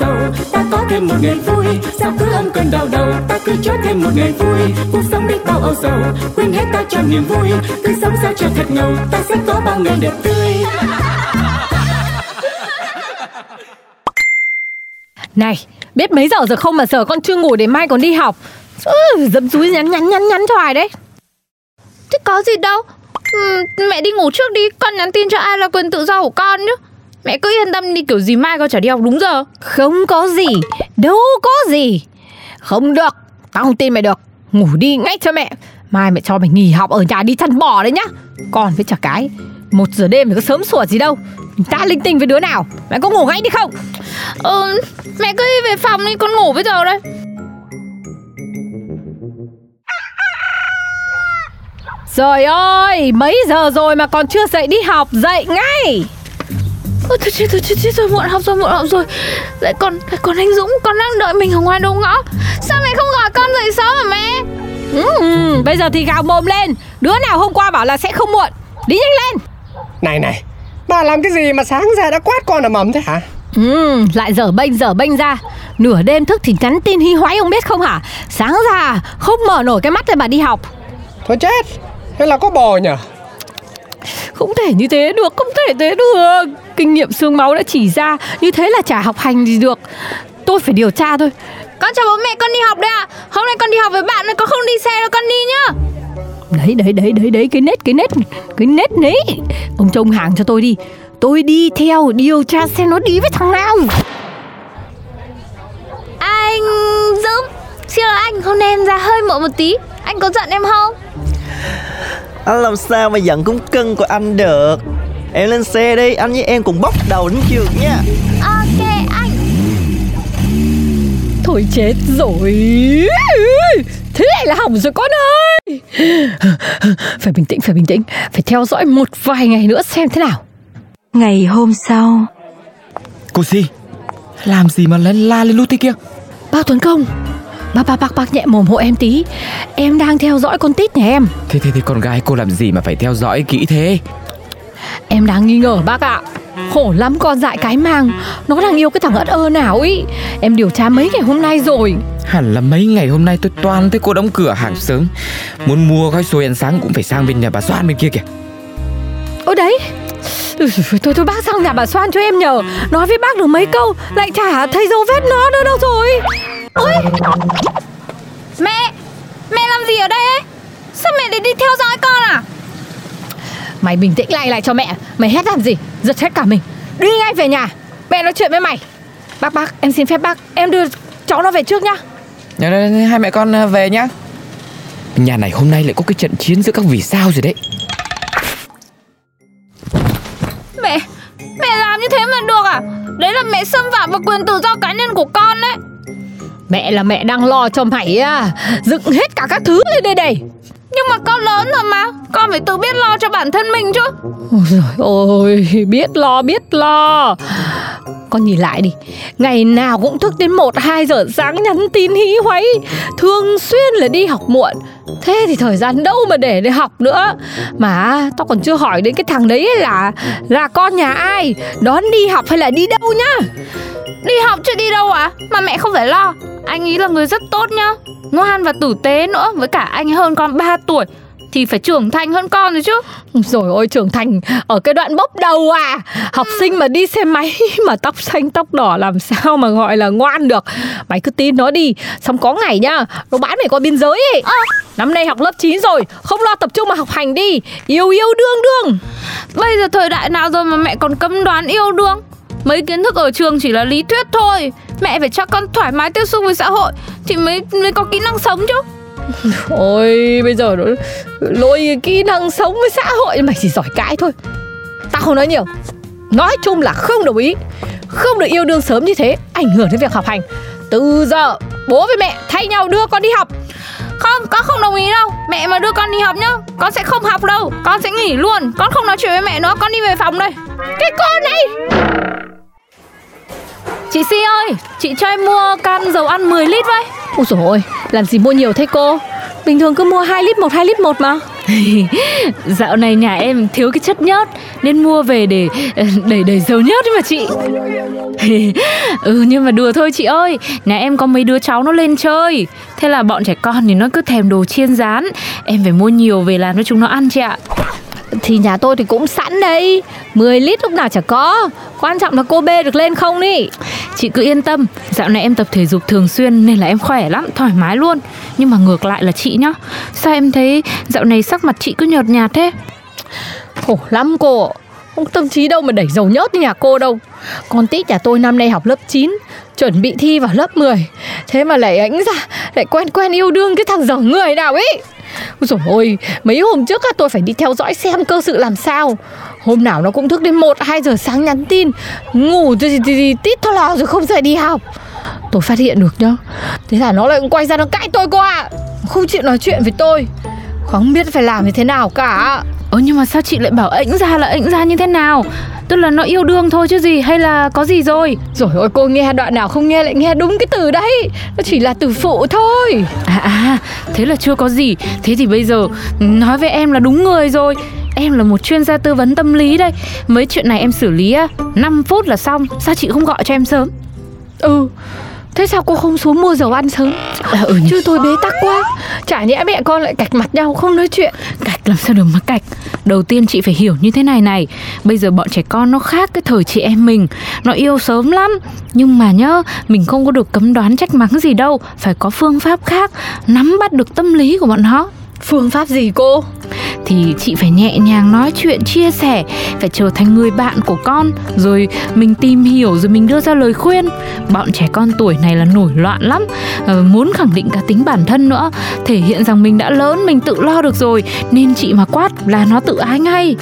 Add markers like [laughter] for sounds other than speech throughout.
sầu ta có thêm một ngày vui sao cứ âm cơn đau đầu? Ta cứ cho thêm một ngày vui cuộc sống đi bao âu sầu. Quên hết ta cho niềm vui cứ sống sao cho thật ngầu. Ta sẽ có bao ngày đẹp tươi. [laughs] Này, biết mấy giờ rồi không mà giờ con chưa ngủ để mai còn đi học. Ừ, dấm dúi nhắn nhắn nhắn nhắn thoại đấy. Thế có gì đâu. Ừ, Mẹ đi ngủ trước đi Con nhắn tin cho ai là quyền tự do của con chứ Mẹ cứ yên tâm đi kiểu gì mai con chả đi học đúng giờ Không có gì, đâu có gì. Không được, tao không tin mày được. Ngủ đi ngay cho mẹ. Mai mẹ cho mày nghỉ học ở nhà đi chăn bò đấy nhá. Còn với chả cái, một giờ đêm thì có sớm sủa gì đâu. Ta linh tinh với đứa nào Mẹ có ngủ ngay đi không Ừ Mẹ cứ đi về phòng đi con ngủ bây giờ đây Trời ơi Mấy giờ rồi mà còn chưa dậy đi học Dậy ngay Ôi thôi chết rồi chết, chết rồi muộn học rồi muộn học rồi. Lại còn lại còn anh Dũng Con đang đợi mình ở ngoài đầu ngõ. Sao mẹ không gọi con dậy sớm hả mẹ? Ừ, Bây giờ thì gào mồm lên. Đứa nào hôm qua bảo là sẽ không muộn Đi nhanh lên. Này này Bà làm cái gì mà sáng ra đã quát con ở mầm thế hả? Ừ, lại dở bênh dở bênh ra. Nửa đêm thức thì nhắn tin hy hoái ông biết không hả? Sáng ra không mở nổi cái mắt để bà đi học. Thôi chết Hay là có bò nhỉ Không thể như thế được, không thể thế được Kinh nghiệm xương máu đã chỉ ra Như thế là chả học hành gì được. Tôi phải điều tra thôi. Con chào bố mẹ con đi học đây ạ. Hôm nay con đi học với bạn này con không đi xe đâu con đi nhá. Đấy, đấy, đấy, đấy, đấy, cái nét, cái nét, cái nét đấy Ông trông hàng cho tôi đi. Tôi đi theo điều tra xem nó đi với thằng nào. Anh Dũng Xin lỗi anh hôm nay em ra hơi muộn một tí. Anh có giận em không? Anh làm sao mà giận cũng cưng của anh được Em lên xe đi, anh với em cùng bốc đầu đến trường nha. Ok anh. Thôi chết rồi. Thế này là hỏng rồi con ơi. Phải bình tĩnh, phải bình tĩnh. Phải theo dõi một vài ngày nữa xem thế nào. Ngày hôm sau. Cô Si Làm gì mà lên la lên lút thế kia? Bác Tuấn Công. Bác bác bác bác nhẹ mồm hộ em tí. Em đang theo dõi con tít nhà em. Thế thế thế con gái cô làm gì mà phải theo dõi kỹ thế Em đang nghi ngờ bác ạ. Khổ lắm con dại cái mang Nó đang yêu cái thằng ất ơ nào ý. Em điều tra mấy ngày hôm nay rồi. Hẳn là mấy ngày hôm nay tôi toàn thấy cô đóng cửa hàng sớm. Muốn mua gói xôi ăn sáng cũng phải sang bên nhà bà Doan bên kia kìa. Ôi đấy. Ừ, Thôi thôi bác sang nhà bà Soan cho em nhờ. Nói với bác được mấy câu Lại chả thấy dấu vết nó nữa đâu rồi. Ôi! Mẹ! Mẹ làm gì ở đây ấy? Sao mẹ lại đi theo dõi con à Mày bình tĩnh lại lại cho mẹ. Mày hét làm gì? Giật hết cả mình. Đi ngay về nhà. Mẹ nói chuyện với mày. Bác bác em xin phép bác. Em đưa cháu nó về trước nhá. Hai mẹ con à, về nhá. Nhà này hôm nay lại có cái trận chiến giữa các vì sao rồi đấy. Mẹ Mẹ làm như thế mà được à? Đấy là mẹ xâm phạm vào quyền tự do cá nhân của con đấy. Mẹ là mẹ đang lo cho mày à Dựng hết cả các thứ lên đây đây mà con lớn rồi mà. Con phải tự biết lo cho bản thân mình chứ. Ôi giời ơi, Biết lo biết lo. Con nhìn lại đi. Ngày nào cũng thức đến 1-2 giờ sáng nhắn tin hí hoáy. Thường xuyên là đi học muộn. Thế thì thời gian đâu mà để để học nữa? Mà tao còn chưa hỏi đến cái thằng đấy là Là con nhà ai? Đón đi học hay là đi đâu nhá? Đi học chứ đi đâu à Mà mẹ không phải lo. Anh ấy là người rất tốt nhá. Ngoan và tử tế nữa, Với cả anh hơn con 3 tuổi. Thì phải trưởng thành hơn con rồi chứ. Rồi ôi trưởng thành Ở cái đoạn bốc đầu à. Học sinh mà đi xe máy [laughs] Mà tóc xanh tóc đỏ làm sao mà gọi là ngoan được. Mày cứ tin nó đi. Xong có ngày nhá Nó bán mày qua biên giới ấy. Năm nay học lớp 9 rồi Không lo tập trung mà học hành đi. Yêu yêu đương đương. Bây giờ thời đại nào rồi mà mẹ còn cấm đoán yêu đương? Mấy kiến thức ở trường chỉ là lý thuyết thôi. Mẹ phải cho con thoải mái tiếp xúc với xã hội Thì mới, mới có kỹ năng sống chứ [laughs] Ôi bây giờ nó lôi kỹ năng sống với xã hội Mày chỉ giỏi cãi thôi. Tao không nói nhiều. Nói chung là không đồng ý. Không được yêu đương sớm như thế Ảnh hưởng đến việc học hành. Từ giờ bố với mẹ thay nhau đưa con đi học. Không, con không đồng ý đâu. Mẹ mà đưa con đi học nhá Con sẽ không học đâu. Con sẽ nghỉ luôn. Con không nói chuyện với mẹ nữa Con đi về phòng đây. Cái con này! Chị Si ơi Chị cho em mua can dầu ăn 10 lít với. Ôi dồi ôi. Làm gì mua nhiều thế cô? Bình thường cứ mua 2 lít 1 2 lít 1 mà. [laughs] Dạo này nhà em thiếu cái chất nhớt, Nên mua về để [laughs] để để dầu nhớt ấy mà chị. [laughs] Ừ nhưng mà đùa thôi chị ơi, Nhà em có mấy đứa cháu nó lên chơi. Thế là bọn trẻ con thì nó cứ thèm đồ chiên rán. Em phải mua nhiều về làm cho chúng nó ăn chị ạ. Thì nhà tôi thì cũng sẵn đây 10 lít lúc nào chả có. Quan trọng là cô bê được lên không đi. Chị cứ yên tâm Dạo này em tập thể dục thường xuyên Nên là em khỏe lắm, thoải mái luôn. Nhưng mà ngược lại là chị nhá Sao em thấy dạo này sắc mặt chị cứ nhợt nhạt thế? Khổ lắm cô. Không tâm trí đâu mà đẩy dầu nhớt như nhà cô đâu. Con tít nhà tôi năm nay học lớp 9 Chuẩn bị thi vào lớp 10 Thế mà lại ánh ra Lại quen quen yêu đương cái thằng dở người nào ấy. Ôi ôi Mấy hôm trước á, tôi phải đi theo dõi xem cơ sự làm sao. Hôm nào nó cũng thức đến 1-2 giờ sáng nhắn tin. Ngủ thì, thì, thì tít thôi lò rồi không dậy đi học. Tôi phát hiện được nhá. Thế là nó lại quay ra nó cãi tôi cô ạ Không chịu nói chuyện với tôi. Không biết phải làm như thế nào cả. Ơ nhưng mà sao chị lại bảo ĩnh ra là ĩnh ra như thế nào? Tức là nó yêu đương thôi chứ gì Hay là có gì rồi? Rồi ôi cô nghe đoạn nào không nghe lại nghe đúng cái từ đấy. Nó chỉ là từ phụ thôi. À à thế là chưa có gì. Thế thì bây giờ nói với em là đúng người rồi. Em là một chuyên gia tư vấn tâm lý đây. Mấy chuyện này em xử lý á 5 phút là xong. Sao chị không gọi cho em sớm? Ừ Thế sao cô không xuống mua dầu ăn sớm? À, ừ nhỉ. Chứ tôi bế tắc quá. Chả nhẽ mẹ con lại cạch mặt nhau không nói chuyện. Cạch làm sao được mà cạch? Đầu tiên chị phải hiểu như thế này này. Bây giờ bọn trẻ con nó khác cái thời chị em mình. Nó yêu sớm lắm. Nhưng mà nhá Mình không có được cấm đoán trách mắng gì đâu. Phải có phương pháp khác. Nắm bắt được tâm lý của bọn nó Phương pháp gì cô? Thì chị phải nhẹ nhàng nói chuyện, chia sẻ Phải trở thành người bạn của con Rồi mình tìm hiểu rồi mình đưa ra lời khuyên Bọn trẻ con tuổi này là nổi loạn lắm ờ, Muốn khẳng định cả tính bản thân nữa Thể hiện rằng mình đã lớn, mình tự lo được rồi Nên chị mà quát là nó tự ái ngay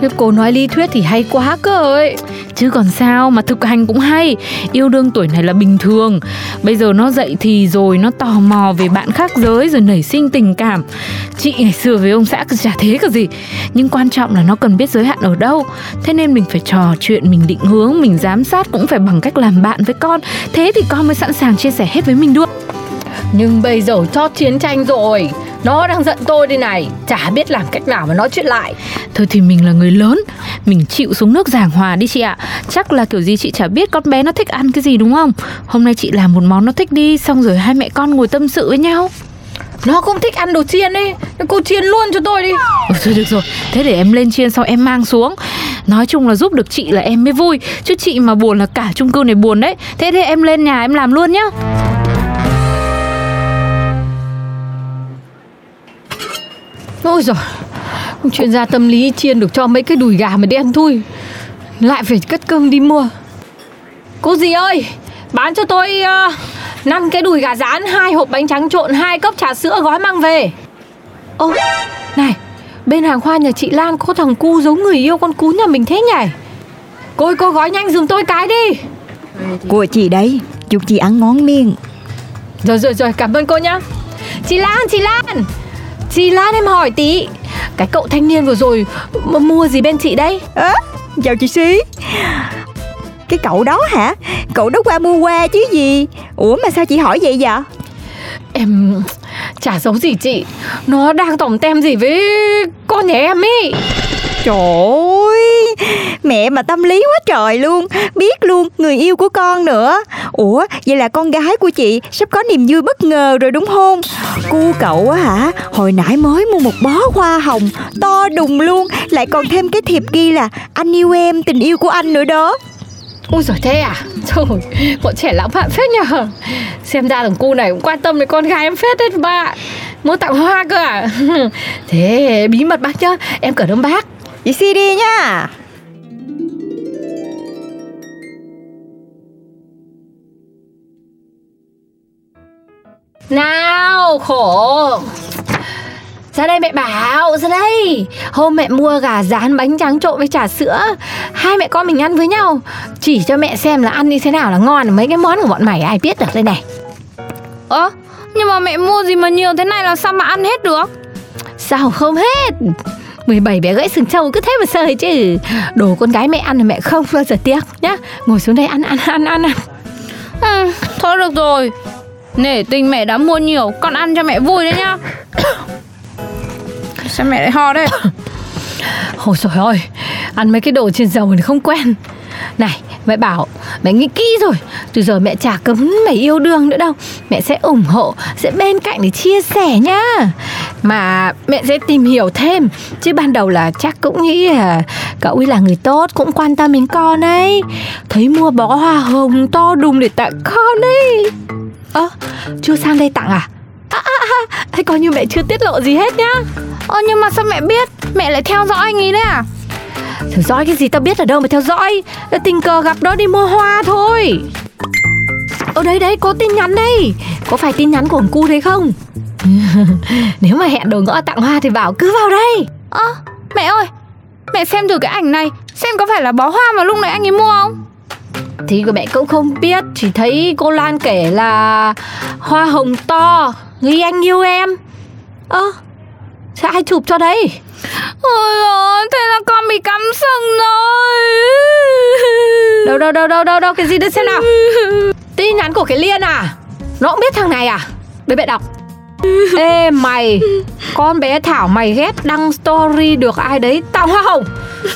Thế cô nói lý thuyết thì hay quá cơ ấy Chứ còn sao mà thực hành cũng hay. Yêu đương tuổi này là bình thường. Bây giờ nó dậy thì rồi Nó tò mò về bạn khác giới Rồi nảy sinh tình cảm. Chị ngày xưa với ông xã cứ chả thế cả gì. Nhưng quan trọng là nó cần biết giới hạn ở đâu. Thế nên mình phải trò chuyện Mình định hướng, mình giám sát Cũng phải bằng cách làm bạn với con. Thế thì con mới sẵn sàng chia sẻ hết với mình được. Nhưng bây giờ cho chiến tranh rồi. Nó đang giận tôi đây này. Chả biết làm cách nào mà nói chuyện lại. Thôi thì mình là người lớn. Mình chịu xuống nước giảng hòa đi chị ạ. Chắc là kiểu gì chị chả biết con bé nó thích ăn cái gì đúng không? Hôm nay chị làm một món nó thích đi Xong rồi hai mẹ con ngồi tâm sự với nhau. Nó cũng thích ăn đồ chiên ấy. Cô chiên luôn cho tôi đi. Ừ, Thôi được rồi. Thế để em lên chiên sau em mang xuống. Nói chung là giúp được chị là em mới vui. Chứ chị mà buồn là cả chung cư này buồn đấy. Thế thì em lên nhà em làm luôn nhá Ôi giời Chuyên gia tâm lý chiên được cho mấy cái đùi gà mà đen thui. Lại phải cất cơm đi mua. Cô gì ơi Bán cho tôi uh, 5 cái đùi gà rán hai hộp bánh trắng trộn hai cốc trà sữa gói mang về. Ô Này Bên hàng hoa nhà chị Lan có thằng cu giống người yêu con cún nhà mình thế nhỉ? Cô ơi cô gói nhanh giùm tôi cái đi. Của chị đấy Chúc chị ăn ngon miệng. Rồi rồi rồi cảm ơn cô nhá. Chị Lan chị Lan Chị Lan em hỏi tí. Cái cậu thanh niên vừa rồi m- mua gì bên chị đây à, Chào chị Xí. Cái cậu đó hả? Cậu đó qua mua qua chứ gì? Ủa mà sao chị hỏi vậy vậy Em chả giấu gì chị. Nó đang tỏng tem gì với con nhà em ý Trời ơi, Mẹ mà tâm lý quá trời luôn. Biết luôn, người yêu của con nữa. Ủa, vậy là con gái của chị Sắp có niềm vui bất ngờ rồi đúng không? Cu cậu á hả? Hồi nãy mới mua một bó hoa hồng To đùng luôn. Lại còn thêm cái thiệp ghi là Anh yêu em, tình yêu của anh nữa đó. Ôi giời, thế à? Trời, bọn trẻ lãng mạn phết nhờ. Xem ra thằng cu này cũng quan tâm đến con gái em phết đấy bà. Muốn tặng hoa cơ à? [laughs] Thế, bí mật bác nhá. Em cởi ơn bác. Chị đi nha. Nào khổ. Ra đây mẹ bảo, ra đây. Hôm mẹ mua gà rán bánh tráng trộn với trà sữa. Hai mẹ con mình ăn với nhau. Chỉ cho mẹ xem là ăn như thế nào là ngon Mấy cái món của bọn mày ai biết được đây này. Ơ Nhưng mà mẹ mua gì mà nhiều thế này là sao mà ăn hết được? Sao không hết 17 bé gãy sừng trâu cứ thế mà sơi chứ. Đồ con gái mẹ ăn thì mẹ không bao giờ tiếc nhá. Ngồi xuống đây ăn ăn ăn ăn ăn. Ừ, Thôi được rồi. Nể tình mẹ đã mua nhiều Con ăn cho mẹ vui đấy nhá. Sao mẹ lại ho đấy [coughs] Ôi trời ơi Ăn mấy cái đồ trên dầu thì không quen. Này mẹ bảo Mẹ nghĩ kỹ rồi. Từ giờ mẹ chả cấm mày yêu đương nữa đâu. Mẹ sẽ ủng hộ Sẽ bên cạnh để chia sẻ nhá mà mẹ sẽ tìm hiểu thêm. Chứ ban đầu là chắc cũng nghĩ là Cậu ấy là người tốt Cũng quan tâm đến con ấy. Thấy mua bó hoa hồng to đùng để tặng con ấy. Ơ chưa sang đây tặng à? À, à, à, coi như mẹ chưa tiết lộ gì hết nhá. Ơ nhưng mà sao mẹ biết? Mẹ lại theo dõi anh ấy đấy à? Theo dõi cái gì tao biết ở đâu mà theo dõi? Tình cờ gặp đó đi mua hoa thôi. Ở đây đấy có tin nhắn đây. Có phải tin nhắn của ông cu đấy không? [laughs] Nếu mà hẹn đồ ngõ tặng hoa thì bảo cứ vào đây. Ơ mẹ ơi Mẹ xem thử cái ảnh này Xem có phải là bó hoa mà lúc nãy anh ấy mua không? Thì mẹ cũng không biết Chỉ thấy cô Lan kể là Hoa hồng to Ghi anh yêu em. Ơ Sao ai chụp cho đấy Ôi ôi, thế là con bị cắm sừng rồi. Đâu đâu đâu đâu đâu đâu Cái gì đây xem nào. Tin nhắn của cái Liên à? Nó cũng biết thằng này à? Để mẹ đọc Ê mày. Con bé Thảo mày ghét đăng story được ai đấy. Tặng hoa hồng.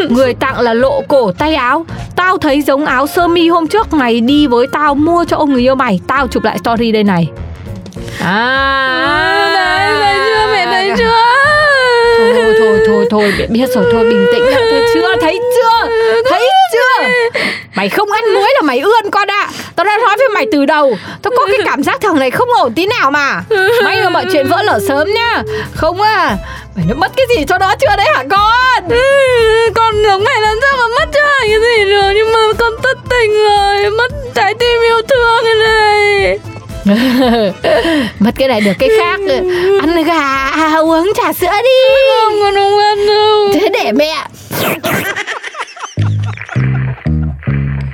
Người tặng là lộ cổ tay áo. Tao thấy giống áo sơ mi hôm trước. Mày đi với tao mua cho ông người yêu mày. Tao chụp lại story đây này. À. Đấy, thấy chưa, mẹ thấy chưa? Thôi thôi thôi. Thôi mẹ biết rồi. Thôi bình tĩnh. Lại Thấy chưa? Thấy chưa? Thấy chưa? Mày không ăn muối là mày ươn con ạ Tao đã nói với mày từ đầu. Tao có cái cảm giác thằng này không ổn tí nào mà. May mà mọi chuyện vỡ lở sớm nhá. Không à Mày nó mất cái gì cho nó chưa đấy hả con? Con giống mẹ làm sao mà mất cho cái gì được Nhưng mà con thất tình rồi Mất trái tim yêu thương cái này. [laughs] Mất cái này được cái khác. Ăn gà uống trà sữa đi. Không con không ăn đâu. Thế để mẹ